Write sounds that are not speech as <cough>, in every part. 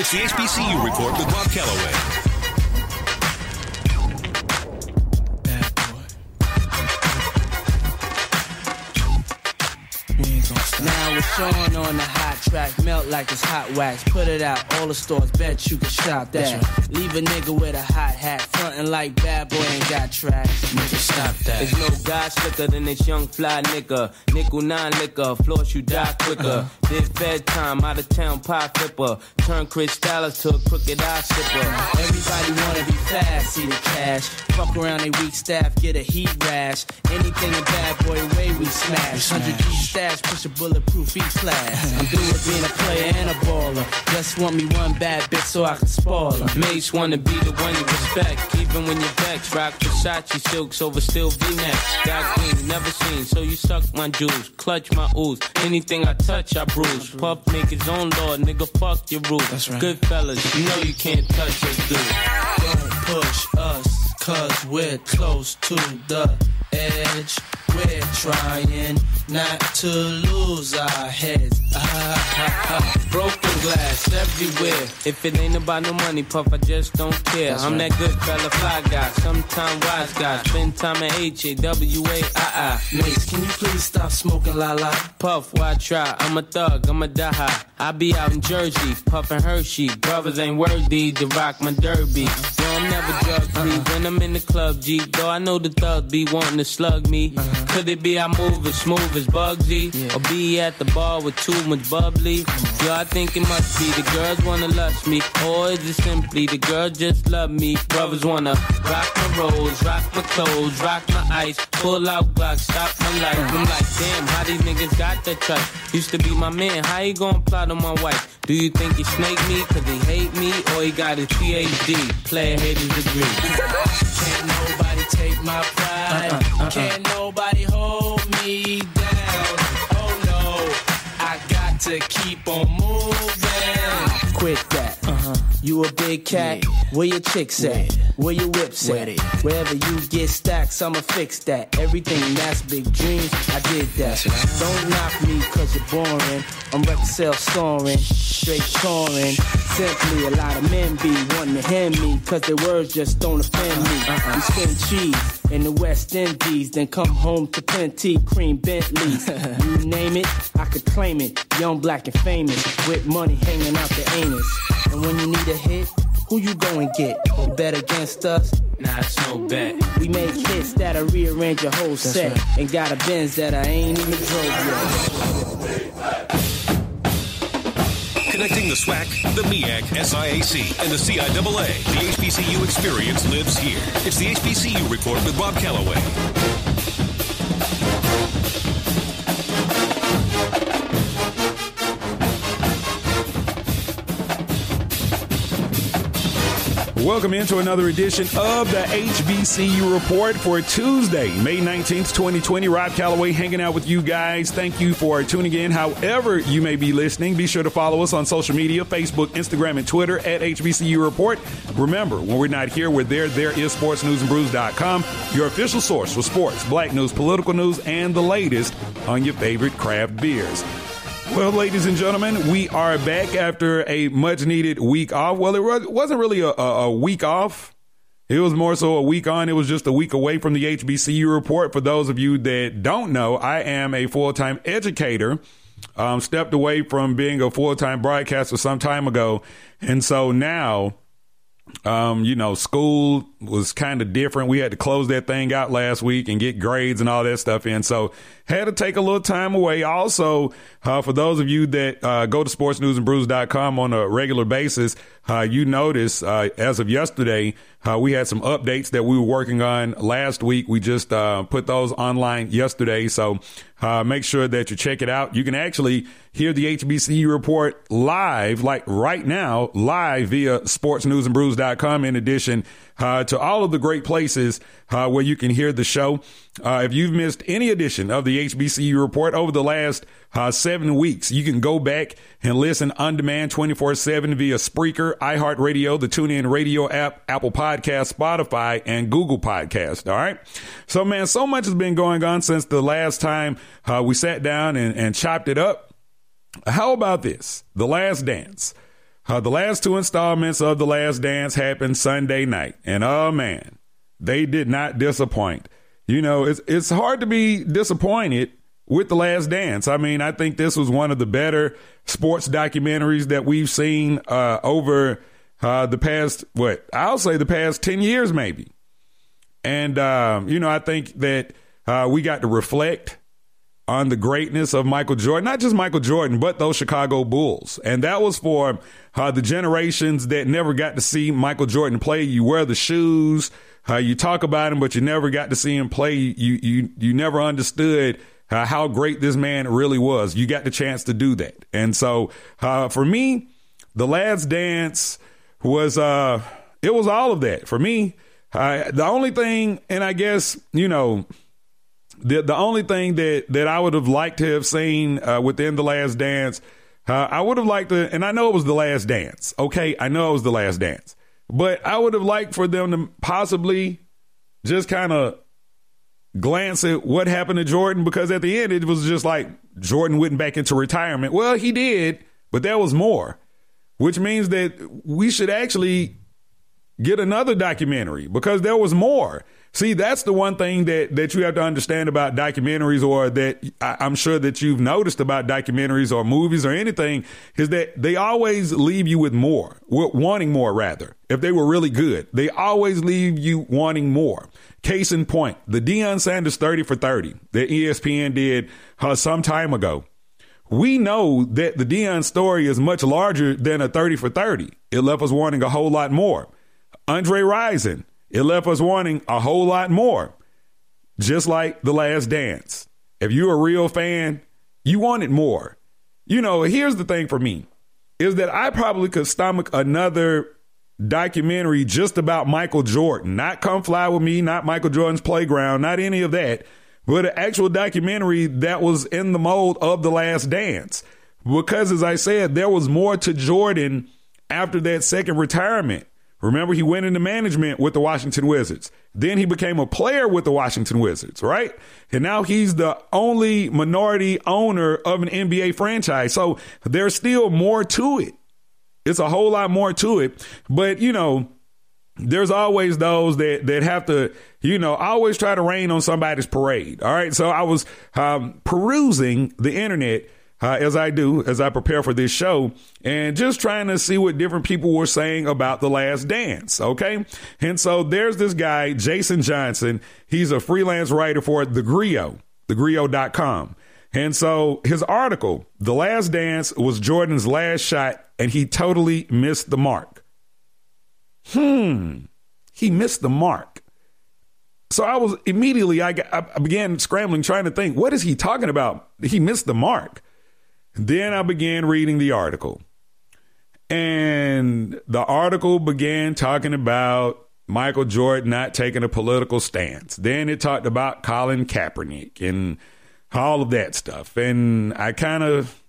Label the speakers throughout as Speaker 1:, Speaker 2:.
Speaker 1: It's the HBCU Report with Rob Calloway.
Speaker 2: Sean on the hot track, melt like it's hot wax. Put it out, all the stores, bet you can shop that. Right. Leave a nigga with a hot hat, frontin' like bad boy ain't got tracks.
Speaker 3: Nigga, stop that.
Speaker 4: There's no guy slicker than this young fly nigga. Nickel nine liquor, floss you die quicker. Uh-huh. Did fed time, out of town pie flipper. Turn Cristal to a crooked eye sipper.
Speaker 2: Everybody wanna be fast, see the cash. Fuck around they weak staff, get a heat rash. Anything a bad boy way we smash. 100 G stash, push a bulletproof each class. I'm through with being a player and a baller. Just want me one bad bitch so I can spoil her.
Speaker 4: Mase wanna be the one you respect, even when you're vexed. Rock Versace silks over still V-necks. Got green, never seen, so you suck my jewels, clutch my ooze. Anything I touch, I bruise. Puff make his own law, nigga, fuck your rules.
Speaker 2: That's right.
Speaker 4: Good fellas, you know you can't touch us, dude.
Speaker 2: Don't push us, cause we're close to the edge. We're trying not to lose our heads. Ah, ah, ah.
Speaker 4: Broken glass everywhere. If it ain't about no money, puff, I just don't care.
Speaker 2: That's
Speaker 4: I'm
Speaker 2: right.
Speaker 4: that good fella, fly guy, sometime wise guy. Spend time at H A W A I I.
Speaker 2: Mase, can you please stop smoking la la?
Speaker 4: Puff, why try? I'm a thug, I'm a die. I be out in Jersey, puffin' Hershey. Brothers ain't worthy to rock my derby. I'm never drug free when I'm in the club, G. Though I know the thugs be wanting to slug me. Uh-huh. Could it be I move as smooth as Bugsy? Or be at the bar with too much bubbly? Yo, I think it must be the girls wanna lust me. Or is it simply the girls just love me? Brothers wanna rock my rolls, rock my clothes, rock my ice, pull out Glock, stop my life. I'm like, damn, how these niggas got that trust? Used to be my man, how he gon' plot on my wife? Do you think he snake me cause he hate me? Or he got his PhD, player haters degree?
Speaker 2: Can't nobody take my pride. Uh-uh, uh-uh. Can't nobody hold me down. Oh no, I got to keep on moving. Quit that. Uh-huh. You a big cat? Where your chicks at? Where your whips at? Wherever you get stacks, I'ma fix that. Everything that's big dreams, I did that. Don't knock me cause you're boring. I'm record sales soaring, straight touring. Simply a lot of men be wanting to hand me cause their words just don't offend me. We spend cheese in the West Indies, then come home to plenty cream Bentleys. <laughs> you name it, I could claim it. Young, black, and famous, with money hanging out the anus. And when you need a hit, who you go and get? Bet against us?
Speaker 4: Nah, it's no bet.
Speaker 2: We make hits that'll rearrange your whole set. And got a Benz that I ain't even drove yet.
Speaker 1: Connecting the SWAC, the MEAC, SIAC, and the CIAA. The HBCU experience lives here. It's the HBCU Report with Rob Calloway.
Speaker 5: Welcome into another edition of the HBCU Report for Tuesday, May 19th, 2020. Rob Calloway hanging out with you guys. Thank you for tuning in. However, you may be listening, be sure to follow us on social media Facebook, Instagram, and Twitter at HBCU Report. Remember, when we're not here, we're there. There is sportsnewsandbrews.com, your official source for sports, black news, political news, and the latest on your favorite craft beers. Well, ladies and gentlemen, we are back after a much needed week off. Well, it wasn't really a, a, week off. It was more so a week on. It was just a week away from the HBCU report. For those of you that don't know, I am a full time educator. Um, stepped away from being a full time broadcaster some time ago. And so now, um, you know, school was kind of different. We had to close that thing out last week and get grades and all that stuff in. So had to take a little time away. Also, uh, for those of you that uh, go to sportsnewsandbrews.com on a regular basis, uh, you notice uh, as of yesterday, uh, we had some updates that we were working on last week. We just uh, put those online yesterday. So uh, make sure that you check it out. You can actually hear the HBCU report live, like right now, live via sportsnewsandbrews.com. In addition uh, to all of the great places uh, where you can hear the show. Uh, if you've missed any edition of the HBCU report over the last uh, seven weeks, you can go back and listen on demand 24 7 via Spreaker, iHeartRadio, the TuneIn Radio app, Apple Podcast, Spotify, and Google Podcast. All right. So, man, so much has been going on since the last time uh, we sat down and, and chopped it up. How about this? The Last Dance. Uh, the last two installments of The Last Dance happened Sunday night. And oh man, they did not disappoint. You know, it's, it's hard to be disappointed with The Last Dance. I mean, I think this was one of the better sports documentaries that we've seen uh, over uh, the past, what, I'll say the past 10 years, maybe. And, um, you know, I think that uh, we got to reflect on the greatness of Michael Jordan, not just Michael Jordan, but those Chicago Bulls. And that was for uh, the generations that never got to see Michael Jordan play. You wear the shoes, uh, you talk about him, but you never got to see him play. You you you never understood uh, how great this man really was. You got the chance to do that. And so uh, for me, the Last Dance was uh it was all of that for me. the only thing, and I guess you know the the only thing that that I would have liked to have seen uh, within the Last Dance, uh, I would have liked to, and I know it was the Last Dance. Okay, I know it was the Last Dance, but I would have liked for them to possibly just kind of glance at what happened to Jordan because at the end it was just like Jordan went back into retirement. Well, he did, but there was more, which means that we should actually get another documentary because there was more. See, that's the one thing that, that you have to understand about documentaries or that I, am sure that you've noticed about documentaries or movies or anything is that they always leave you with more, wanting more rather. If they were really good, they always leave you wanting more. Case in point, the Deion Sanders 30 for 30 that ESPN did uh, some time ago. We know that the Deion story is much larger than a 30 for 30. It left us wanting a whole lot more. Andre Rison, it left us wanting a whole lot more. Just like The Last Dance. If you're a real fan, you wanted more. You know, here's the thing for me is that I probably could stomach another documentary just about Michael Jordan. Not Come Fly With Me, not Michael Jordan's Playground, not any of that, but an actual documentary that was in the mold of The Last Dance. Because as I said, there was more to Jordan after that second retirement. Remember, he went into management with the Washington Wizards. Then he became a player with the Washington Wizards, right? And now he's the only minority owner of an NBA franchise. So there's still more to it. It's a whole lot more to it. But, you know, there's always those that, that have to, you know, always try to rain on somebody's parade. All right. So I was um, perusing the internet uh, as I do as I prepare for this show and just trying to see what different people were saying about The Last Dance. Okay. And so there's this guy, Jason Johnson. He's a freelance writer for The Grio, thegrio.com. And so his article, The Last Dance was Jordan's last shot and he totally missed the mark. Hmm. He missed the mark. So I was immediately, I, got, I began scrambling, trying to think, what is he talking about? He missed the mark. Then I began reading the article. And the article began talking about Michael Jordan not taking a political stance. Then it talked about Colin Kaepernick and all of that stuff. And I kind of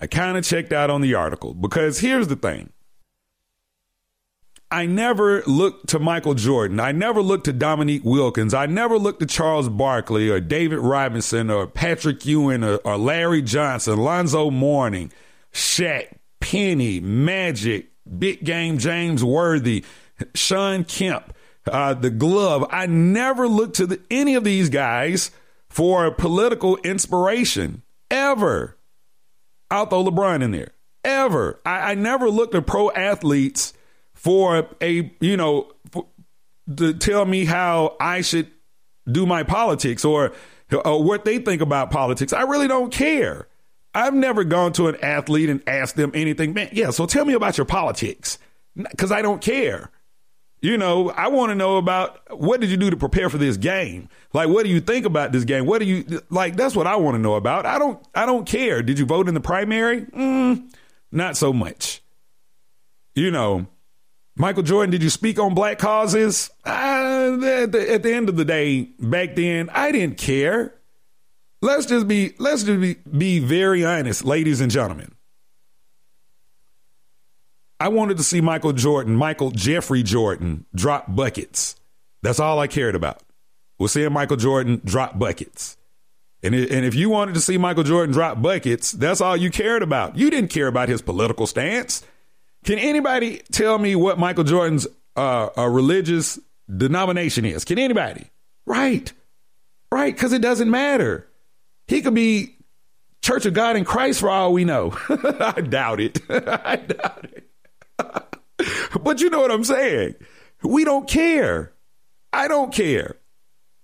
Speaker 5: I kind of checked out on the article because here's the thing. I never looked to Michael Jordan. I never looked to Dominique Wilkins. I never looked to Charles Barkley or David Robinson or Patrick Ewing or, or Larry Johnson, Lonzo Mourning, Shaq, Penny, Magic, Big Game James Worthy, Shawn Kemp, uh, the glove. I never looked to the, any of these guys for political inspiration ever. I'll throw LeBron in there ever. I, I never looked at pro athletes for a you know for, to tell me how I should do my politics or, or what they think about politics. I really don't care. I've never gone to an athlete and asked them anything. Man, yeah, so tell me about your politics because I don't care. You know, I want to know about what did you do to prepare for this game? Like, what do you think about this game? What do you like? That's what I want to know about. I don't, I don't care. Did you vote in the primary? Mm, not so much. You know, Michael Jordan, did you speak on black causes? Uh, at, the, at the end of the day, back then, I didn't care. Let's just be let's just be, be very honest, ladies and gentlemen. I wanted to see Michael Jordan, Michael Jeffrey Jordan, drop buckets. That's all I cared about. Was seeing Michael Jordan drop buckets. And, it, and if you wanted to see Michael Jordan drop buckets, that's all you cared about. You didn't care about his political stance. Can anybody tell me what Michael Jordan's uh, a religious denomination is? Can anybody? Right. Right. Because it doesn't matter. He could be Church of God in Christ for all we know. <laughs> I doubt it. <laughs> I doubt it. <laughs> but you know what I'm saying? We don't care. I don't care.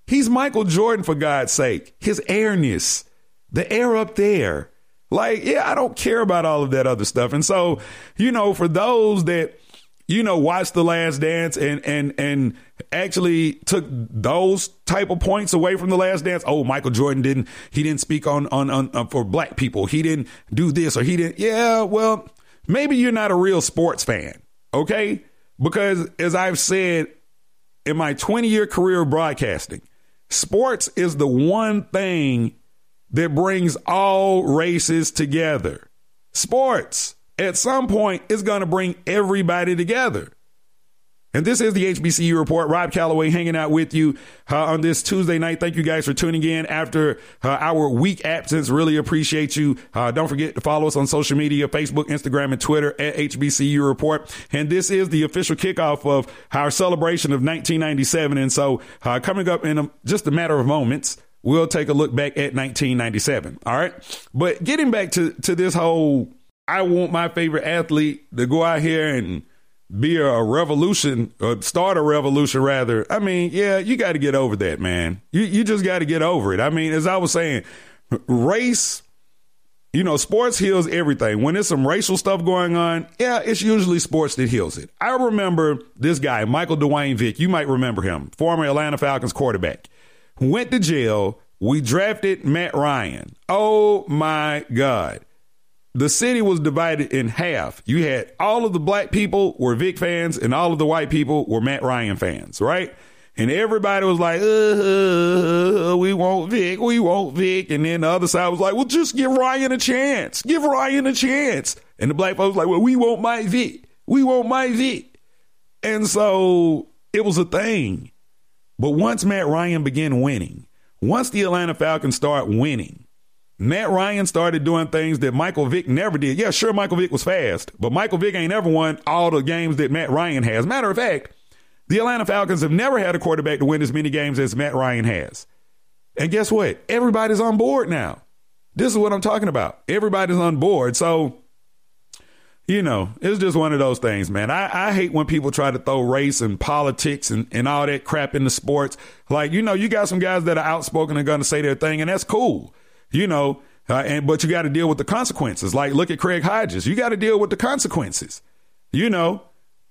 Speaker 5: He's Michael Jordan for God's sake. His airness, the air up there. Like, yeah, I don't care about all of that other stuff. And so, you know, for those that, you know, watched The Last Dance and and and actually took those type of points away from The Last Dance. Oh, Michael Jordan didn't he didn't speak on on, on, on for black people. He didn't do this or he didn't. Yeah, well, maybe you're not a real sports fan, okay? Because as I've said in my 20 year career broadcasting, sports is the one thing that brings all races together. Sports, at some point, is going to bring everybody together. And this is the HBCU report. Rob Calloway hanging out with you uh, on this Tuesday night. Thank you guys for tuning in after uh, our week absence. Really appreciate you. Uh, don't forget to follow us on social media Facebook, Instagram, and Twitter at HBCU report. And this is the official kickoff of our celebration of 1997. And so, uh, coming up in a, just a matter of moments, we'll take a look back at 1997. All right. But getting back to, to this whole, I want my favorite athlete to go out here and be a revolution or start a revolution rather. I mean, yeah, you got to get over that, man. You you just got to get over it. I mean, as I was saying, race, you know, sports heals everything. When there's some racial stuff going on, yeah, it's usually sports that heals it. I remember this guy, Michael Dwayne Vick. You might remember him, former Atlanta Falcons quarterback, went to jail. We drafted Matt Ryan. Oh my God the city was divided in half. You had all of the black people were Vick fans, and all of the white people were Matt Ryan fans, right? And everybody was like, uh, we want Vick, we want Vick. And then the other side was like, well, just give Ryan a chance. Give Ryan a chance. And the black folks like, well, we want Mike Vick. We want Mike Vick. And so it was a thing. But once Matt Ryan began winning, once the Atlanta Falcons start winning, Matt Ryan started doing things that Michael Vick never did. Yeah, sure, Michael Vick was fast, but Michael Vick ain't ever won all the games that Matt Ryan has. Matter of fact, the Atlanta Falcons have never had a quarterback to win as many games as Matt Ryan has. And guess what? Everybody's on board now. This is what I'm talking about. Everybody's on board. So, you know, it's just one of those things, man. I, I hate when people try to throw race and politics and, and all that crap into sports. Like, you know, you got some guys that are outspoken and going to say their thing, and that's cool you know, uh, and but you got to deal with the consequences. Like look at Craig Hodges. You got to deal with the consequences. You know,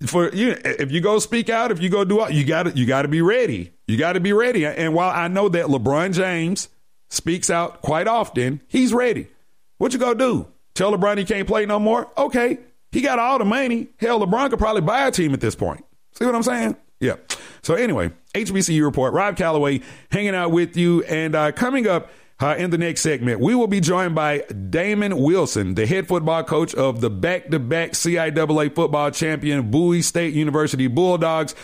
Speaker 5: for you if you go speak out, if you go do you got to you got to be ready. You got to be ready. And while I know that LeBron James speaks out quite often, he's ready. What you gonna do? Tell LeBron he can't play no more? Okay, he got all the money. Hell, LeBron could probably buy a team at this point. See what I'm saying? Yeah. So anyway, HBCU report. Rob Calloway hanging out with you, and uh, coming up. Uh, in the next segment, we will be joined by Damon Wilson, the head football coach of the back to back CIAA football champion Bowie State University Bulldogs.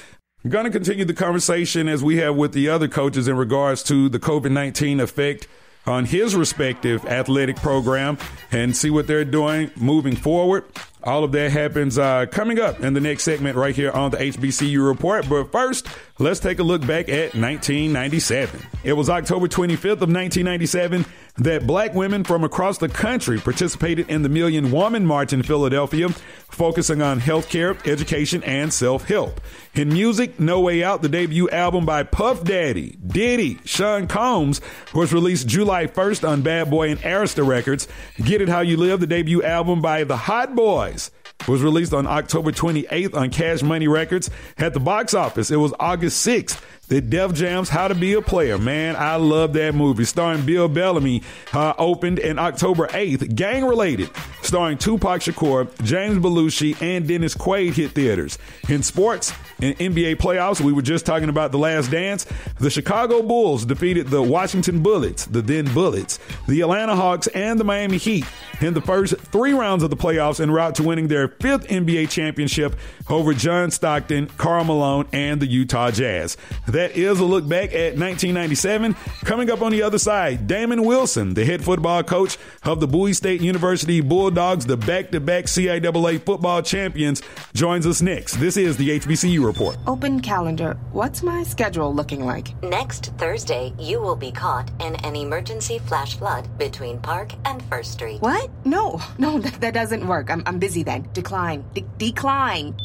Speaker 5: I'm going to continue the conversation as we have with the other coaches in regards to the COVID 19 effect on his respective athletic program and see what they're doing moving forward. All of that happens uh, coming up in the next segment right here on the HBCU report. But first, let's take a look back at 1997. It was October 25th of 1997 that black women from across the country participated in the Million Woman March in Philadelphia, focusing on healthcare, education, and self help. In music, No Way Out, the debut album by Puff Daddy, Diddy, Sean Combs, was released July 1st on Bad Boy and Arista Records. Get It How You Live, the debut album by The Hot Boys was released on October 28th on Cash Money Records. At the box office, it was August 6th the Def Jam's How to Be a Player. Man, I love that movie. Starring Bill Bellamy, uh, opened in October 8th. Gang Related, starring Tupac Shakur, James Belushi, and Dennis Quaid hit theaters. In sports, in NBA playoffs, we were just talking about the last dance. The Chicago Bulls defeated the Washington Bullets, the then Bullets, the Atlanta Hawks, and the Miami Heat in the first three rounds of the playoffs en route to winning their fifth NBA championship over John Stockton, Karl Malone, and the Utah Jazz. That is a look back at 1997. Coming up on the other side, Damon Wilson, the head football coach of the Bowie State University Bulldogs Bulldogs, the back to back CIAA football champions, joins us next. This is the HBCU Report.
Speaker 3: Open calendar. What's my schedule looking like?
Speaker 6: Next Thursday, you will be caught in an emergency flash flood between Park and First Street.
Speaker 3: What? No, <laughs> no, that, that doesn't work. I'm, I'm busy then. Decline. De- decline.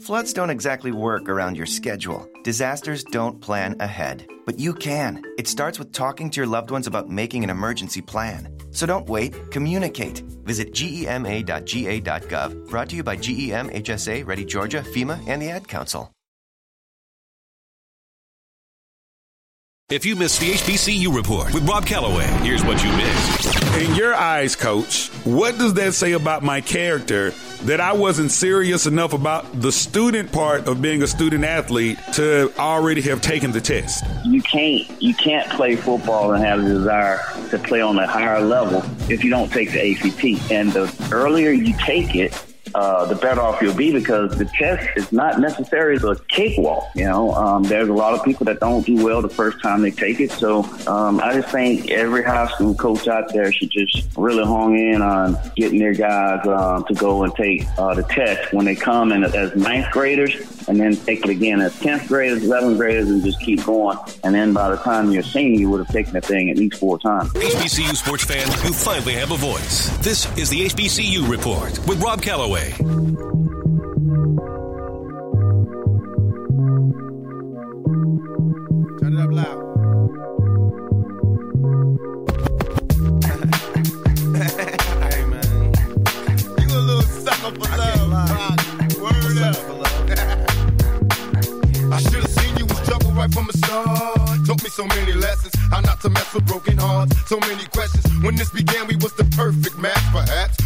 Speaker 7: Floods don't exactly work around your schedule. Disasters don't plan ahead. But you can. It starts with talking to your loved ones about making an emergency plan. So don't wait, communicate. Visit gema.ga.gov. Brought to you by GEM, HSA, Ready Georgia, FEMA, and the Ad Council.
Speaker 1: If you missed the HBCU report with Rob Calloway, here's what you missed.
Speaker 5: In your eyes, coach, what does that say about my character that I wasn't serious enough about the student part of being a student athlete to already have taken the test?
Speaker 8: You can't you can't play football and have a desire to play on a higher level if you don't take the ACT. And the earlier you take it, uh, the better off you'll be because the test is not necessarily a cakewalk. You know, um, there's a lot of people that don't do well the first time they take it. So um, I just think every high school coach out there should just really hone in on getting their guys um, to go and take uh, the test when they come in as ninth graders and then take it again as 10th graders, 11th graders, and just keep going. And then by the time you're senior, you would have taken the thing at least four times.
Speaker 1: HBCU sports fans, you finally have a voice. This is the HBCU Report with Rob Calloway.
Speaker 9: Turn it up loud. hey man, you a little sucker for love, Rock. Word up. <laughs> I should have seen you was trouble right from the start. Taught me so many lessons, how not to mess with broken hearts. So many questions. When this began, we was the perfect match, perhaps.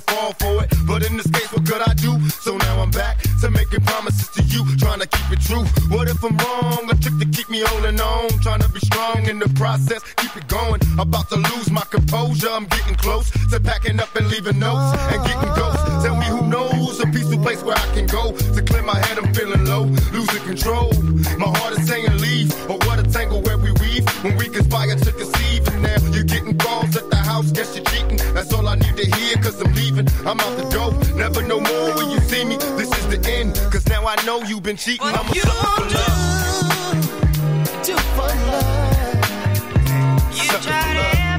Speaker 9: fall for it, but in this case, what could I do? So now I'm back to making promises to you, trying to keep it true. What if I'm wrong? A trick to keep me holding on, trying to be strong in the process, keep it going. About to lose my composure, I'm getting close to packing up and leaving notes and getting ghosts. Tell me who knows a peaceful place where I can go to clear my head. I'm feeling low, losing control. My heart is saying leave, or what a tangle where we weave when we conspire to conceive. And now you're getting calls at the house, guess you're cheating. To hear, cause I'm leaving. I'm out the door, never no more when you see me. This is the end, cause now I know you've been cheating. I'm a sucker for love. For love. Sucker for love.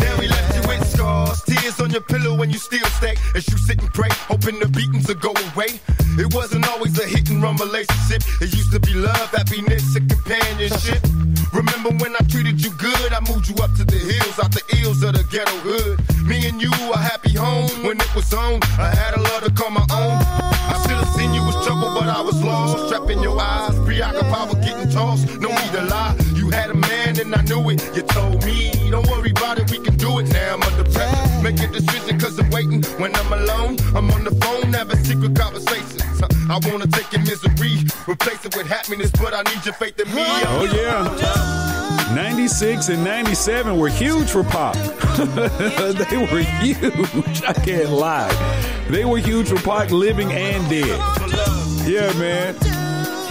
Speaker 9: Now we left you with scars, tears on your pillow when you still stay. As hoping the beatings will go away. It wasn't always a hit and run relationship. It used to be love, happiness, and companionship. Remember when I treated you good? I moved you up to the hills, out the ills of the ghetto hood. Me and you a happy home when it was on. I had a love to call my own. I should have seen you was trouble, but I was lost. Trapped in your eyes, preoccupied with getting tossed. No need to lie. You had a man and I knew it. You told me, don't worry about it, we can do it. Now I'm under pressure. Make a decision cause I'm waiting. When I'm alone, I'm on the phone having secret conversations. I wanna take your misery, replace it with happiness, but I need your faith in me.
Speaker 5: Oh, yeah. 96 and 97 were huge for Pac. <laughs> they were huge. I can't lie. They were huge for pop, living and dead. Yeah, man.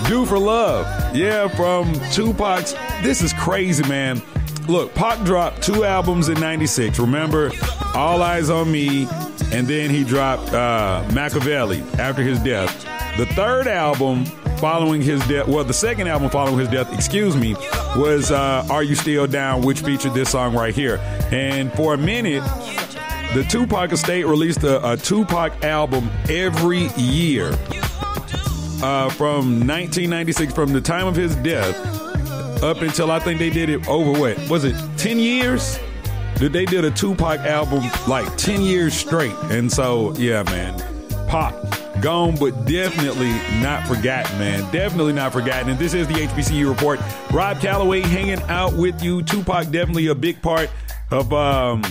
Speaker 5: Do for Love. Yeah, from Tupac's. This is crazy, man. Look, Pac dropped two albums in 96. Remember? All Eyez on Me. And then he dropped uh, Makaveli after his death. The third album following his death, well, the second album following his death, excuse me, was uh, Are You Still Down, which featured this song right here. And for a minute, the Tupac estate released a, a Tupac album every year uh, from 1996, from the time of his death up until I think they did it over what was it 10 years? Did they did a Tupac album like 10 years straight? And so yeah, man, Pac gone, but definitely not forgotten, man. Definitely not forgotten. And this is the HBCU report. Rob Calloway hanging out with you. Tupac definitely a big part of um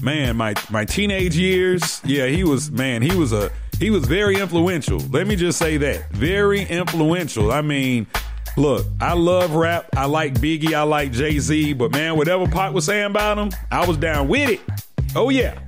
Speaker 5: man my my teenage years. Yeah, he was man. He was a he was very influential. Let me just say that very influential. I mean. Look, I love rap. I like Biggie. I like Jay Z. But man, whatever Pac was saying about him, I was down with it. Oh yeah,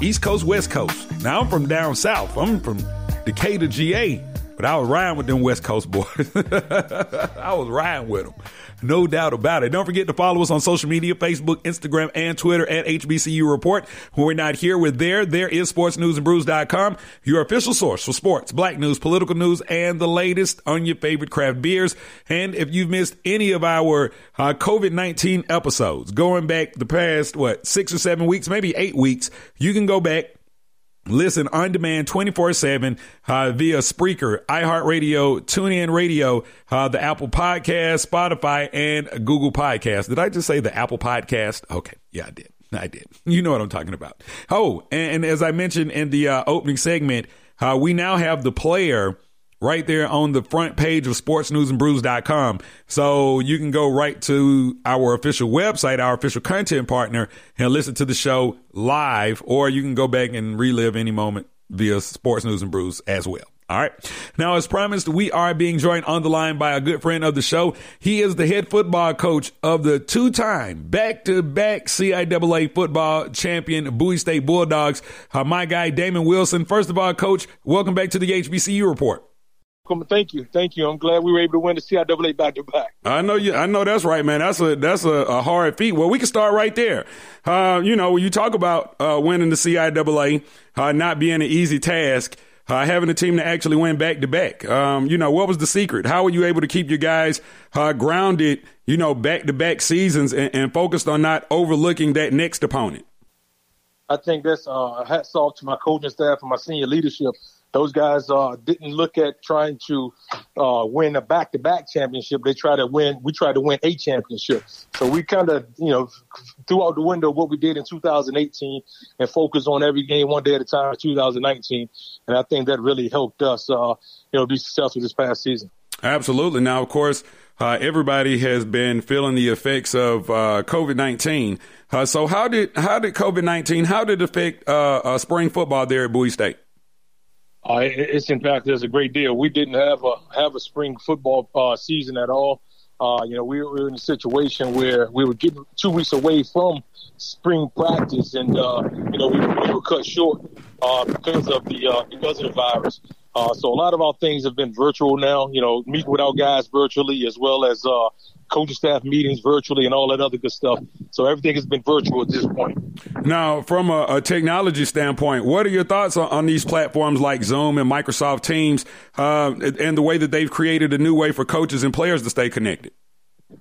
Speaker 5: East Coast, West Coast. Now I'm from down south. I'm from Decatur, GA. But I was riding with them West Coast boys. <laughs> I was riding with them. No doubt about it. Don't forget to follow us on social media, Facebook, Instagram, and Twitter at HBCU Report. When we're not here, we're there. There is sportsnewsandbrews.com, your official source for sports, black news, political news, and the latest on your favorite craft beers. And if you've missed any of our uh, COVID-19 episodes, going back the past, what, six or seven weeks, maybe eight weeks, you can go back Listen on demand 24 7 uh, via Spreaker, iHeartRadio, TuneIn Radio, uh, the Apple Podcast, Spotify, and Google Podcast. Did I just say the Apple Podcast? Okay. Yeah, I did. I did. You know what I'm talking about. Oh, and, and as I mentioned in the uh, opening segment, uh, we now have the player right there on the front page of sportsnewsandbrews.com. So you can go right to our official website, our official content partner, and listen to the show live, or you can go back and relive any moment via Sports News and Brews as well. All right. Now, as promised, we are being joined on the line by a good friend of the show. He is the head football coach of the two time back to back CIAA football champion Bowie State Bulldogs. Uh, my guy, Damon Wilson. First of all, coach, welcome back to the HBCU report.
Speaker 10: Thank you, thank you. I'm glad we were able to win the CIAA back to back.
Speaker 5: I know you. I know that's right, man. That's a that's a, a hard feat. Well, we can start right there. Uh, you know, when you talk about uh, winning the CIAA, uh, not being an easy task. Uh, having a team to actually win back to back. Um, you know, what was the secret? How were you able to keep your guys uh, grounded, you know, back to back seasons and, and, focused on not overlooking that next opponent?
Speaker 10: I think that's uh, hats off to my coaching staff and my senior leadership those guys uh, didn't look at trying to uh, win a back-to-back championship. They tried to win. We tried to win a championship. So we kind of, you know, threw out the window what we did in 2018 and focused on every game one day at a time in 2019. And I think that really helped us, uh, you know, be successful this past season.
Speaker 5: Absolutely. Now, of course, uh, everybody has been feeling the effects of uh, COVID nineteen. Uh, so, how did how did COVID nineteen how did it affect uh, uh, spring football there at Bowie State?
Speaker 10: Uh, it's fact, us a great deal. We didn't have a have a spring football uh, season at all. Uh, you know, we were in a situation where we were getting two weeks away from spring practice, and uh, you know, we, we, were cut short uh, because of the uh, because of the virus. Uh, so a lot of our things have been virtual now. You know, meet with our guys virtually, as well as uh, coaching staff meetings virtually and all that other good stuff. So everything has been virtual at this point.
Speaker 5: Now, from a, a technology standpoint, what are your thoughts on, on, these platforms like Zoom and Microsoft Teams uh, and the way that they've created a new way for coaches and players to stay connected?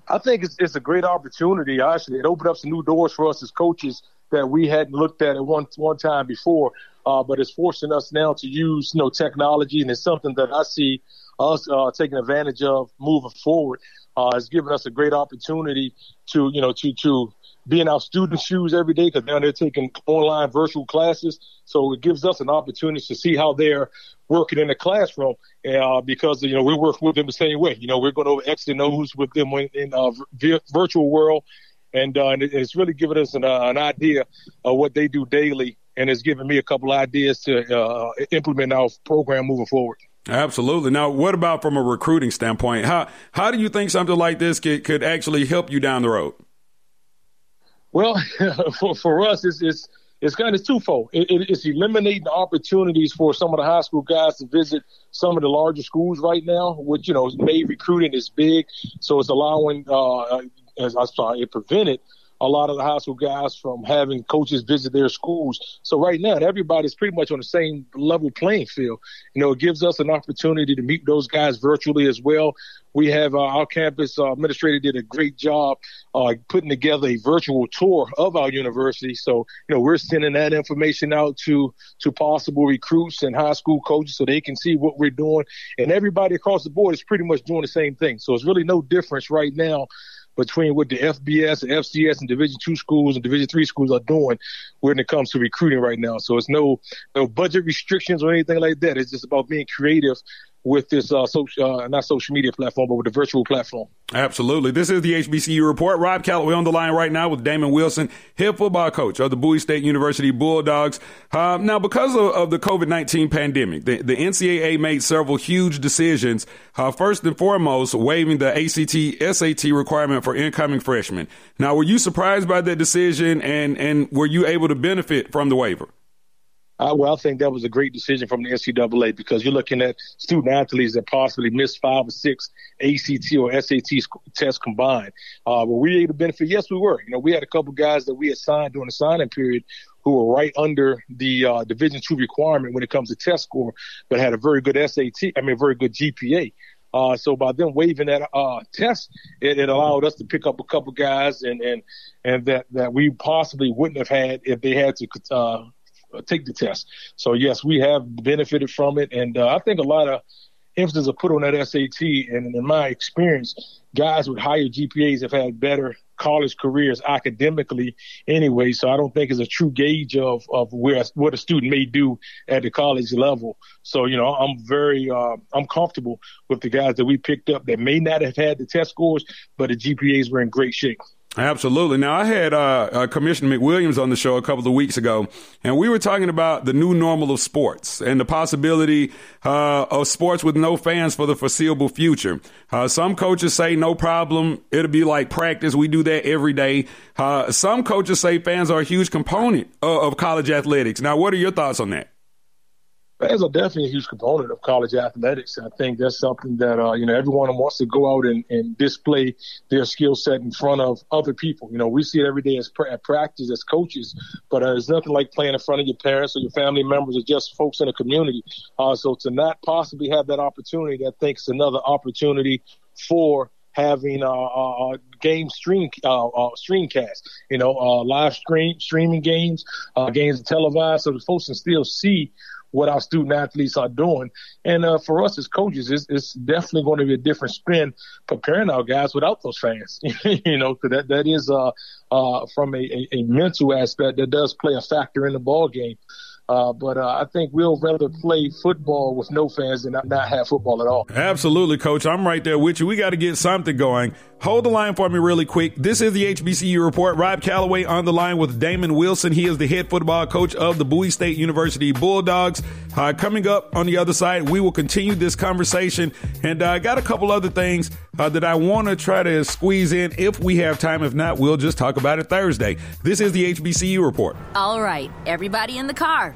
Speaker 10: I think it's, it's a great opportunity. Actually, it opened up some new doors for us as coaches that we hadn't looked at at one one time before. Uh, but it's forcing us now to use you know technology, and it's something that I see us uh, taking advantage of moving forward uh, has given us a great opportunity to, you know, to, to be in our students' shoes every day because now they're taking online virtual classes. So it gives us an opportunity to see how they're working in the classroom uh, because, you know, we work with them the same way. You know, we're going over X and O's with them in, in uh, virtual world. And, uh, and it's really given us an, uh, an idea of what they do daily. And it's given me a couple ideas to uh, implement our program moving forward.
Speaker 5: Absolutely. Now, what about from a recruiting standpoint? How how do you think something like this could, could actually help you down the road?
Speaker 10: Well, <laughs> for, for us, it's, it's it's kind of twofold. It, it, it's eliminating opportunities for some of the high school guys to visit some of the larger schools right now, which you know, May recruiting is big, so it's allowing, uh, as I saw, it prevented a lot of the high school guys from having coaches visit their schools. So right now, everybody's pretty much on the same level playing field. You know, it gives us an opportunity to meet those guys virtually as well. We have uh, our campus uh, administrator did a great job uh, putting together a virtual tour of our university. So, you know, we're sending that information out to to possible recruits and high school coaches so they can see what we're doing. And everybody across the board is pretty much doing the same thing. So it's really no difference right now between what the FBS, FCS, and Division two schools and Division three schools are doing when it comes to recruiting right now. So it's no no budget restrictions or anything like that. It's just about being creative with this uh, social, uh, not social media platform, but with the virtual platform.
Speaker 5: Absolutely. This is the HBCU report. Rob Calloway on the line right now with Damon Wilson, head football coach of the Bowie State University Bulldogs. Um, now, because of, of the COVID 19 pandemic, the, the, NCAA made several huge decisions. Uh, first and foremost, waiving the ACT SAT requirement for incoming freshmen. Now, were you surprised by that decision and, and were you able to benefit from the waiver?
Speaker 10: Uh, well, I think that was a great decision from the NCAA because you're looking at student athletes that possibly missed five or six ACT or SAT tests combined. Uh, were we able to benefit? Yes, we were. You know, we had a couple guys that we had signed during the signing period who were right under the uh, Division two requirement when it comes to test score, but had a very good SAT. I mean, a very good GPA. Uh, so by them waiving that uh, test, it, it, allowed us to pick up a couple guys and and and that that we possibly wouldn't have had if they had to uh, take the test. So yes, we have benefited from it, and uh, I think a lot of emphasis are put on that SAT. And in my experience, guys with higher GPAs have had better college careers academically anyway. So I don't think it's a true gauge of, of where what a student may do at the college level. So, you know, I'm very, uh, I'm comfortable with the guys that we picked up that may not have had the test scores, but the GPAs were in great shape.
Speaker 5: Absolutely. Now, I had uh, uh, Commissioner McWilliams on the show a couple of weeks ago, and we were talking about the new normal of sports and the possibility uh, of sports with no fans for the foreseeable future. Uh, some coaches say no problem. It'll be like practice. We do that every day. Uh, some coaches say fans are a huge component of, of college athletics. Now, what are your thoughts on that?
Speaker 10: Fans are definitely a huge component of college athletics. I think that's something that uh, you know everyone wants to go out and, and display their skill set in front of other people. You know, we see it every day as practice as coaches, but uh, there's nothing like playing in front of your parents or your family members or just folks in the community. Uh, so to not possibly have that opportunity, I think is another opportunity for having a, a, game stream uh, uh, streamcast, you know, uh, live stream streaming games, uh, games televised, so the folks can still see what our student athletes are doing. And uh, for us as coaches, it's, it's definitely going to be a different spin preparing our guys without those fans. <laughs> you know, because that that is uh, uh, from a, a, a mental aspect that does play a factor in the ball game. Uh, but uh, I think we'll rather play football with no fans than not have football at all.
Speaker 5: Absolutely, coach. I'm right there with you. We got to get something going. Hold the line for me really quick. This is the HBCU report. Rob Calloway on the line with Damon Wilson. He is the head football coach of the Bowie State University Bulldogs. Uh, coming up on the other side, we will continue this conversation. And I uh, got a couple other things uh, that I want to try to squeeze in if we have time. If not, we'll just talk about it Thursday. This is the HBCU report.
Speaker 11: All right, everybody in the car,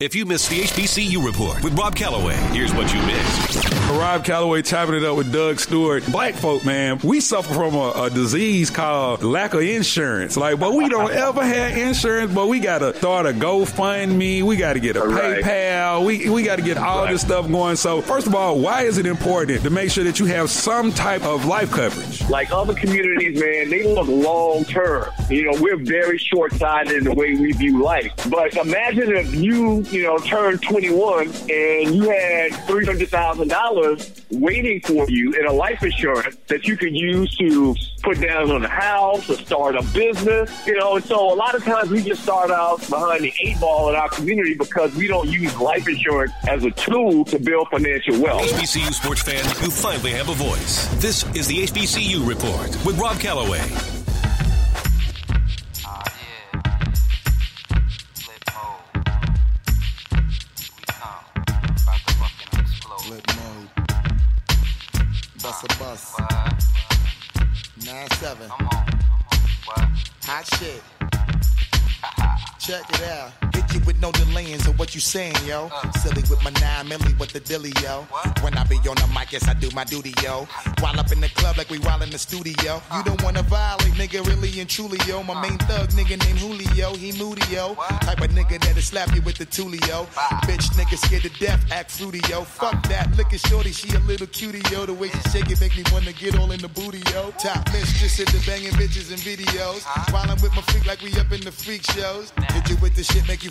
Speaker 1: If you missed the HBCU report with Rob Calloway, here's what you missed.
Speaker 5: Rob Calloway chopping it up with Doug Stewart. Black folk, man, we suffer from a, a, disease called lack of insurance. Like, but we don't <laughs> ever have insurance, but we got to start a GoFundMe. We got to get a right. PayPal. We, we got to get all right. this stuff going. So, first of all, why is it important to make sure that you have some type of life coverage?
Speaker 12: Like other communities, man, they look long term. You know, we're very short sighted in the way we view life. But imagine if you you know, turned 21 and you had $300,000 waiting for you in a life insurance that you could use to put down on a house or start a business, you know, and so a lot of times we just start out behind the eight ball in our community because we don't use life insurance as a tool to build financial wealth.
Speaker 1: HBCU sports fans, you finally have a voice. This is the HBCU Report with Rob Calloway. It's a bus. Nine seven. Come on. Come on.
Speaker 13: Hot shit. Check it out. Hit you with no delaying, so what you saying, yo? Silly with my nine milli with the dilly, yo. When I be on the mic, yes, I do my duty, yo. While up in the club like we while in the studio. You don't wanna violate, nigga, really and truly, yo. My main thug, nigga named Julio, he moody, yo. Type of nigga that'll slap you with the tulio. Bitch, nigga scared to death, act fruity, yo. Fuck that, look at shorty, she a little cutie, yo. The way she shake it make me wanna get all in the booty, yo. Top mistress at the banging bitches and videos. While I'm with my freak like we up in the freak shows. Hit you with the shit, make you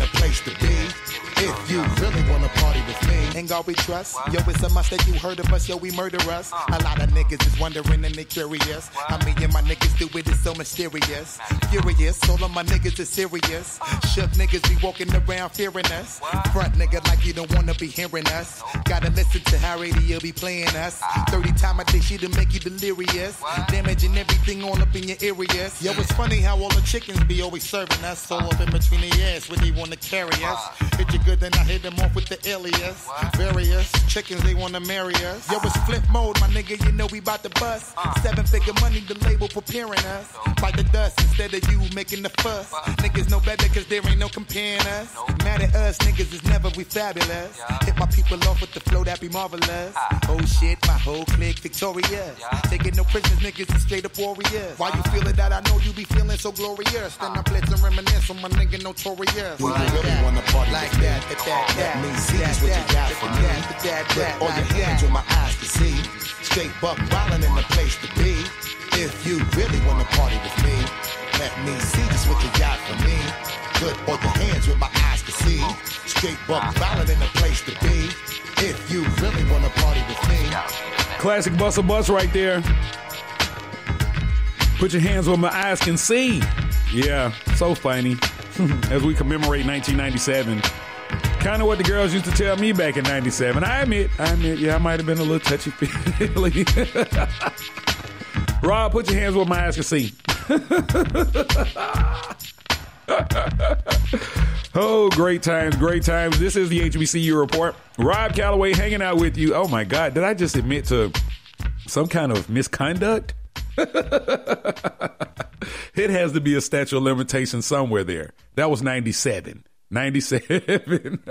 Speaker 13: me, we trust. Yo, it's a must that you heard of us, yo, we murder us. A lot of niggas is wondering and they curious. How me and my niggas do it, it is so mysterious. Furious, all of my niggas is serious. Shook niggas be walking around fearing us. Front nigga like you don't wanna be hearing us. Gotta listen to how radio be playing us. 30 time a day, she'll make you delirious. Damaging everything all up in your areas. Yo, it's funny how all the chickens be always serving us. All up in between the ass when they wanna carry us. Hit you good, then I hit them off with the alias. Various chickens, they wanna marry us. Yo, it's Flipmode, my nigga, you know we bout to bust. Seven figure money, the label preparing us. Fight the dust instead of you making the fuss. Niggas know better cause there ain't no comparing us. Mad at us, niggas is never we fabulous. Hit my people off with the flow that be marvelous. Oh shit, my whole clique victorious. Taking no prisoners, niggas is straight up warriors. Why you feeling that? I know you be feeling so glorious. Then I blitz and reminisce on my nigga notorious. Do you really that. wanna party like that, that, that, that, Let me see that, what you that, got that, for that, all your hands where my eyes can see. Straight buck in the place to be. If you really wanna party with me, let me see just what you got for me. All your hands where my eyes can see. Straight buck in the place to be. If you really wanna party with me.
Speaker 5: Classic Busta Bus right there. Put your hands where my eyes can see. Yeah, so funny. <laughs> As we commemorate 1997. Kind of what the girls used to tell me back in 97. I admit, I admit, yeah, I might have been a little touchy feely. <laughs> Rob, put your hands where my eyes can see. <laughs> oh, great times, great times. This is the HBCU report. Rob Calloway hanging out with you. Oh my God, did I just admit to some kind of misconduct? <laughs> it has to be a statute of limitation somewhere there. That was 97. 97.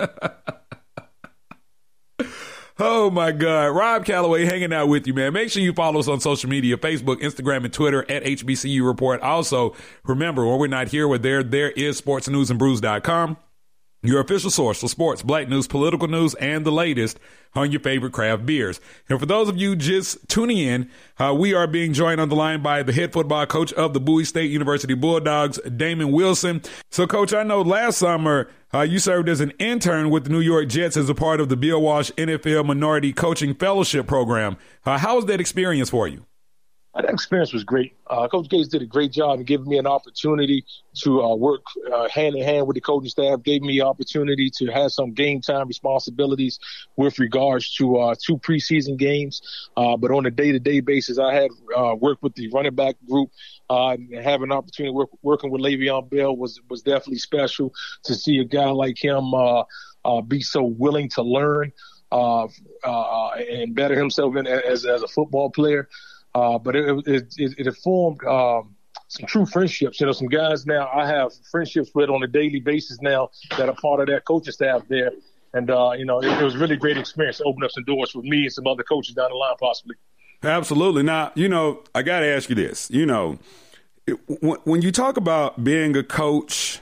Speaker 5: Oh my God. Rob Calloway hanging out with you, man. Make sure you follow us on social media, Facebook, Instagram, and Twitter at HBCU Report. Also, remember, when we're not here, we're there. There is sportsnewsandbrews.com. Your official source for sports, black news, political news, and the latest on your favorite craft beers. And for those of you just tuning in, uh, we are being joined on the line by the head football coach of the Bowie State University Bulldogs, Damon Wilson. So, coach, I know last summer uh, you served as an intern with the New York Jets as a part of the Bill Walsh NFL Minority Coaching Fellowship Program. Uh, how was that experience for you?
Speaker 10: Uh, That experience was great. Uh, Coach Gase did a great job in giving me an opportunity to uh, work uh, hand in hand with the coaching staff. Gave me opportunity to have some game time responsibilities with regards to uh, two preseason games. Uh, but on a day to day basis, I had worked with the running back group. And having an opportunity work, working with Le'Veon Bell was was definitely special to see a guy like him be so willing to learn uh, uh, and better himself in, as as a football player. Uh, but it, it, it, it formed um, some true friendships. You know, some guys now I have friendships with on a daily basis now that are part of that coaching staff there. And, uh, you know, it, it was a really great experience to open up some doors for me and some other coaches down the line, possibly.
Speaker 5: Absolutely. Now, you know, I got to ask you this. You know, it, when, when you talk about being a coach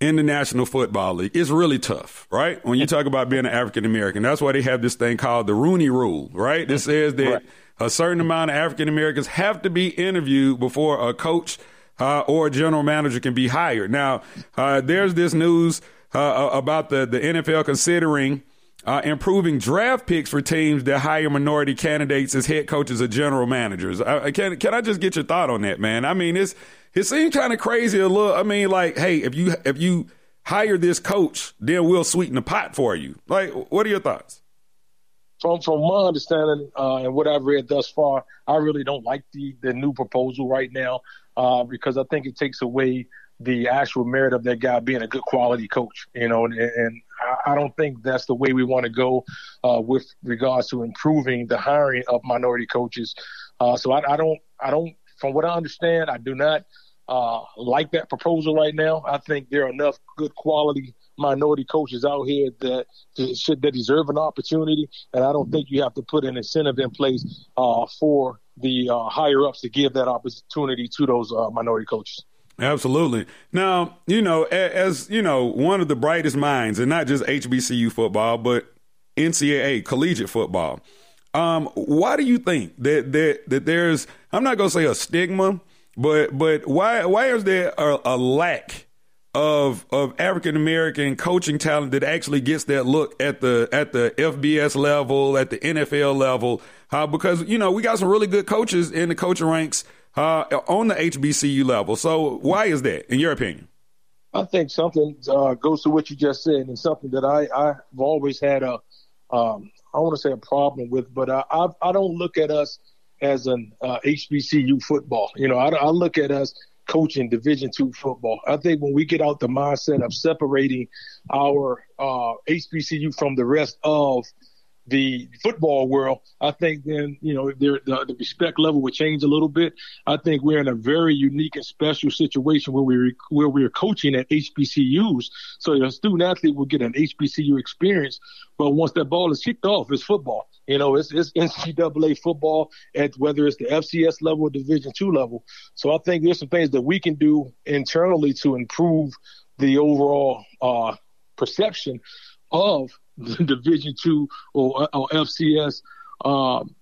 Speaker 5: in the National Football League, it's really tough, right? When you talk about being an African American, that's why they have this thing called the Rooney Rule, right? It says that
Speaker 10: Right.
Speaker 5: A certain amount of African Americans have to be interviewed before a coach uh, or a general manager can be hired. Now, uh, there's this news uh, about the, the NFL considering uh, improving draft picks for teams that hire minority candidates as head coaches or general managers. Can can I just get your thought on that, man? I mean, it's it seems kind of crazy a little. I mean, like, hey, if you if you hire this coach, then we'll sweeten the pot for you. Like, what are your thoughts?
Speaker 10: From from my understanding uh, and what I've read thus far, I really don't like the the new proposal right now uh, because I think it takes away the actual merit of that guy being a good quality coach. You know, and, and I don't think that's the way we want to go uh, with regards to improving the hiring of minority coaches. Uh, so I, I, don't, I don't, from what I understand, I do not uh, like that proposal right now. I think there are enough good quality minority coaches out here that should that deserve an opportunity, and I don't think you have to put an incentive in place uh, for the uh, higher ups to give that opportunity to those uh, minority coaches.
Speaker 5: Absolutely. Now, you know, as, you know, one of the brightest minds, and not just HBCU football, but NCAA collegiate football. Um, why do you think that that that there's I'm not gonna say a stigma, but but why why is there a, a lack of of African American coaching talent that actually gets that look at the at the FBS level, at the NFL level? Uh, because you know we got some really good coaches in the coaching ranks uh, on the HBCU level. So why is that, in your opinion?
Speaker 10: I think something uh, goes to what you just said, and something that I I've always had a um, I want to say a problem with, but I I, I don't look at us as an uh, HBCU football. You know, I, I look at us coaching Division two football. I think when we get out the mindset of separating our uh, HBCU from the rest of the football world, I think then you know the, the respect level would change a little bit. I think we're in a very unique and special situation where we where we're coaching at HBCUs, so the student athlete will get an HBCU experience. But once that ball is kicked off, it's football. You know, it's, it's NCAA football at whether it's the FCS level or Division two level. So I think there's some things that we can do internally to improve the overall uh, perception of <laughs> the Division two or, or FCS um,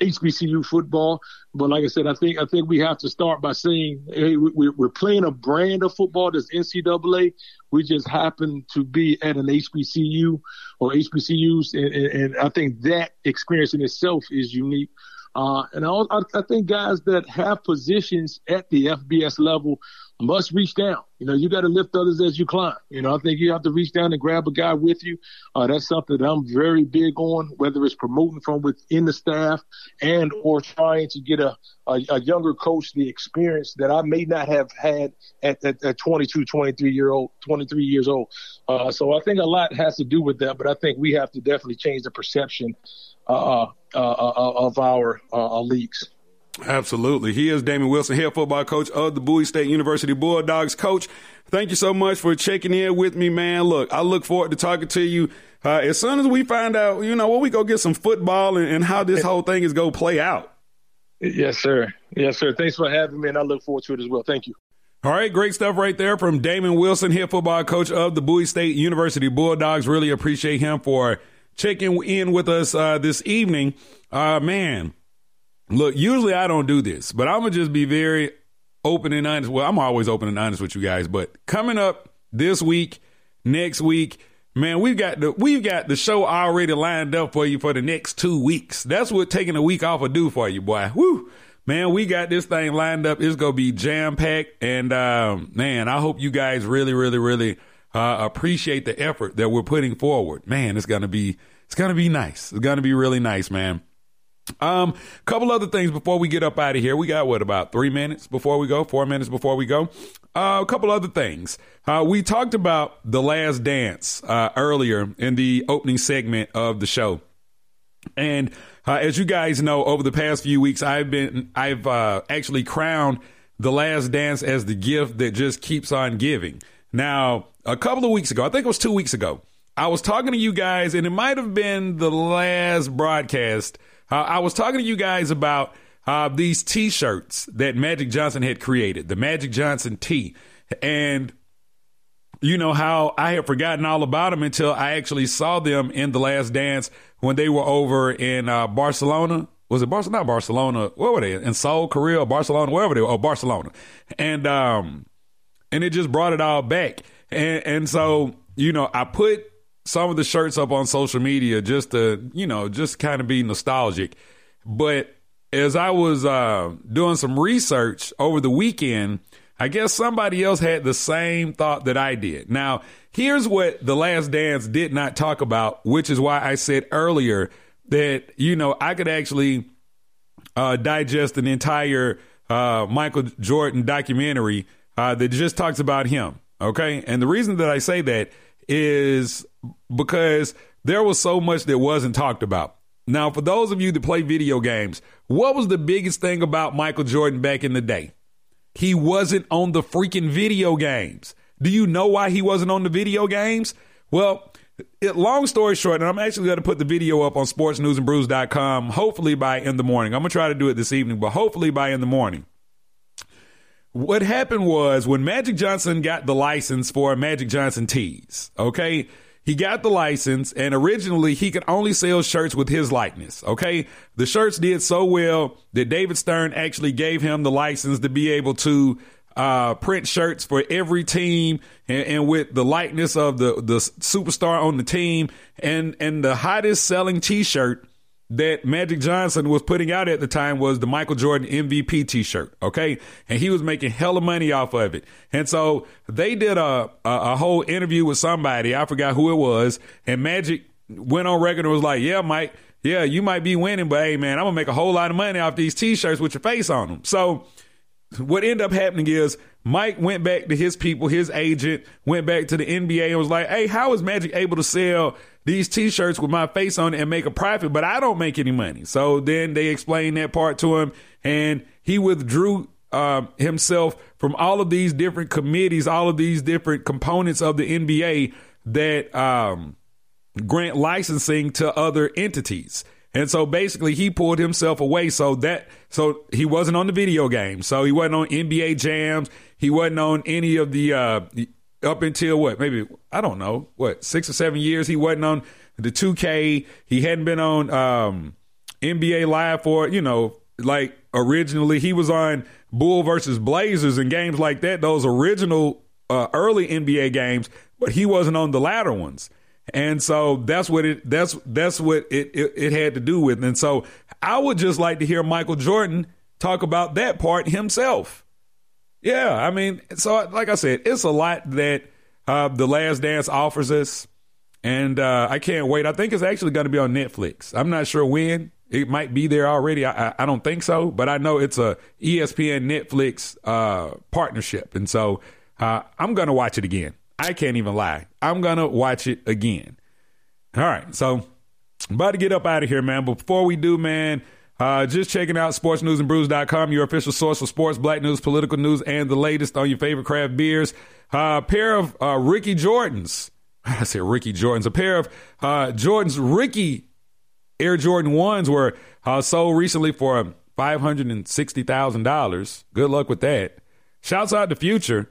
Speaker 10: HBCU football. But like I said, I think I think we have to start by saying, hey, we, we're playing a brand of football that's NCAA. We just happen to be at an HBCU or HBCUs, and, and, and I think that experience in itself is unique. Uh, and I, I think guys that have positions at the FBS level must reach down. You know, you got to lift others as you climb. You know, I think you have to reach down and grab a guy with you. Uh, that's something that I'm very big on, whether it's promoting from within the staff and or trying to get a, a, a younger coach the experience that I may not have had at, at, at 22, 23 year old, 23 years old. Uh, so I think a lot has to do with that, but I think we have to definitely change the perception uh, uh, uh of our uh, leagues.
Speaker 5: Absolutely. He is Damon Wilson, head football coach of the Bowie State University Bulldogs. Coach, thank you so much for checking in with me, man. Look, I look forward to talking to you uh, as soon as we find out, you know, when we go get some football and, and how this whole thing is going to play out.
Speaker 10: Yes, sir. Yes, sir. Thanks for having me, and I look forward to it as well. Thank you.
Speaker 5: All right, great stuff right there from Damon Wilson, head football coach of the Bowie State University Bulldogs. Really appreciate him for checking in with us uh, this evening. Uh, man, Look, usually I don't do this, but I'm gonna just be very open and honest. Well, I'm always open and honest with you guys, but coming up this week, next week, man, we've got the we've got the show already lined up for you for the next two weeks. That's what taking a week off will do for you, boy. Woo! Man, we got this thing lined up. It's gonna be jam packed, and um, man, I hope you guys really, really, really uh, appreciate the effort that we're putting forward. Man, it's gonna be it's gonna be nice. It's gonna be really nice, man. Um, couple other things before we get up out of here. We got what about three minutes before we go, four minutes before we go. Uh, a couple other things. Uh, we talked about the last dance uh, earlier in the opening segment of the show, and uh, as you guys know, over the past few weeks, I've been I've uh, actually crowned the last dance as the gift that just keeps on giving. Now, a couple of weeks ago, I think it was two weeks ago, I was talking to you guys, and it might have been the last broadcast uh, I was talking to you guys about uh, these T-shirts that Magic Johnson had created, the Magic Johnson T, and you know how I had forgotten all about them until I actually saw them in the Last Dance when they were over in uh, Barcelona. Was it Barcelona? Not Barcelona. Where were they? In Seoul, Korea, or Barcelona, wherever they were. Oh, Barcelona. And um, and it just brought it all back. And and so you know, I put some of the shirts up on social media just to, you know, just kind of be nostalgic. But as I was uh, doing some research over the weekend, I guess somebody else had the same thought that I did. Now, here's what The Last Dance did not talk about, which is why I said earlier that, you know, I could actually uh, digest an entire uh, Michael Jordan documentary uh, that just talks about him. Okay. And the reason that I say that is because there was so much that wasn't talked about. Now, for those of you that play video games, what was the biggest thing about Michael Jordan back in the day? He wasn't on the freaking video games. Do you know why he wasn't on the video games? Well, it, long story short, and I'm actually going to put the video up on sportsnewsandbrews.com, hopefully by in the morning. I'm going to try to do it this evening, but hopefully by in the morning. What happened was when Magic Johnson got the license for Magic Johnson tees, okay? He got the license, and originally he could only sell shirts with his likeness. Okay. The shirts did so well that David Stern actually gave him the license to be able to uh, print shirts for every team and, and, with the likeness of the, the superstar on the team. And, and the hottest selling t shirt that Magic Johnson was putting out at the time was the Michael Jordan MVP t-shirt. Okay. And he was making hella money off of it. And so they did a, a, a whole interview with somebody. I forgot who it was. And Magic went on record and was like, yeah, Mike, yeah, you might be winning, but hey, man, I'm gonna make a whole lot of money off these t-shirts with your face on them. So what ended up happening is Mike went back to his people, his agent went back to the NBA and was like, hey, how is Magic able to sell these t-shirts with my face on it and make a profit, but I don't make any money. So then they explained that part to him and he withdrew uh, himself from all of these different committees, all of these different components of the NBA that um, grant licensing to other entities. And so basically he pulled himself away so that so he wasn't on the video game. So he wasn't on NBA jams. He wasn't on any of the uh, up until what maybe I don't know what six or seven years he wasn't on the 2K. He hadn't been on um, NBA Live for you know like originally he was on Bull versus Blazers and games like that. Those original uh, early NBA games, but he wasn't on the latter ones. And so that's what it that's that's what it, it, it had to do with. And so I would just like to hear Michael Jordan talk about that part himself. Yeah, I mean, so like I said, it's a lot that uh, the Last Dance offers us, and uh, I can't wait. I think it's actually going to be on Netflix. I'm not sure when. It might be there already. I, I, I don't think so, but I know it's a ESPN Netflix uh, partnership, and so uh, I'm going to watch it again. I can't even lie. I'm going to watch it again. All right, so about to get up out of here, man. But before we do, man. Uh, just checking out sportsnewsandbrews.com, your official source for sports, black news, political news, and the latest on your favorite craft beers. Uh, a pair of uh, Ricky Jordans. <laughs> I said Ricky Jordans. A pair of uh, Jordans Ricky Air Jordan 1s were uh, sold recently for $560,000. Good luck with that. Shouts out to Future,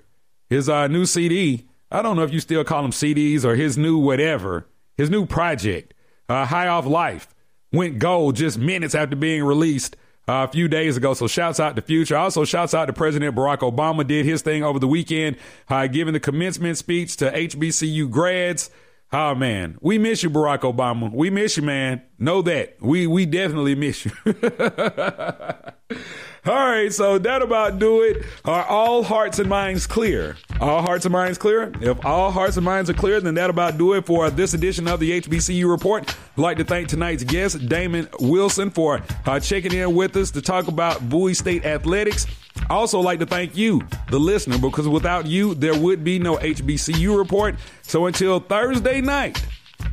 Speaker 5: his uh, new CD. I don't know if you still call them CDs or his new whatever, his new project, High Off Life went gold just minutes after being released uh, a few days ago. So shouts out to Future. Also shouts out to President Barack Obama did his thing over the weekend, uh, giving the commencement speech to HBCU grads. Oh man, we miss you, Barack Obama. We miss you, man. Know that. We we definitely miss you. <laughs> All right, so that about do it. Are all hearts and minds clear? All hearts and minds clear? If all hearts and minds are clear, then that about do it for this edition of the HBCU Report. I'd like to thank tonight's guest, Damon Wilson, for uh, checking in with us to talk about Bowie State athletics. Also like to thank you, the listener, because without you, there would be no HBCU Report. So until Thursday night,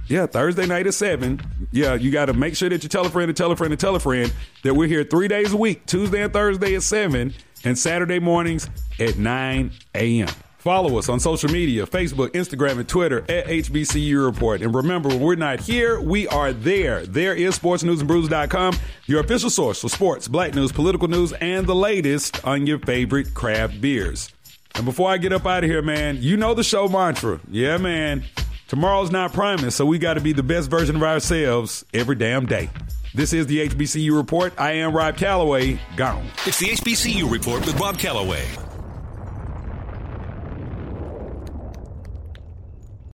Speaker 5: yeah, Thursday night at 7. Yeah, you got to make sure that you tell a friend to tell a friend to tell a friend that we're here three days a week Tuesday and Thursday at 7 and Saturday mornings at 9 a.m. Follow us on social media Facebook, Instagram, and Twitter at HBCU Report. And remember, when we're not here, we are there. There is sportsnewsandbrews.com, your official source for sports, black news, political news, and the latest on your favorite craft beers. And before I get up out of here, man, you know the show mantra. Yeah, man. Tomorrow's not promised, so we got to be the best version of ourselves every damn day. This is the HBCU Report. I am Rob Calloway. Gone.
Speaker 1: It's the HBCU Report with Rob Calloway.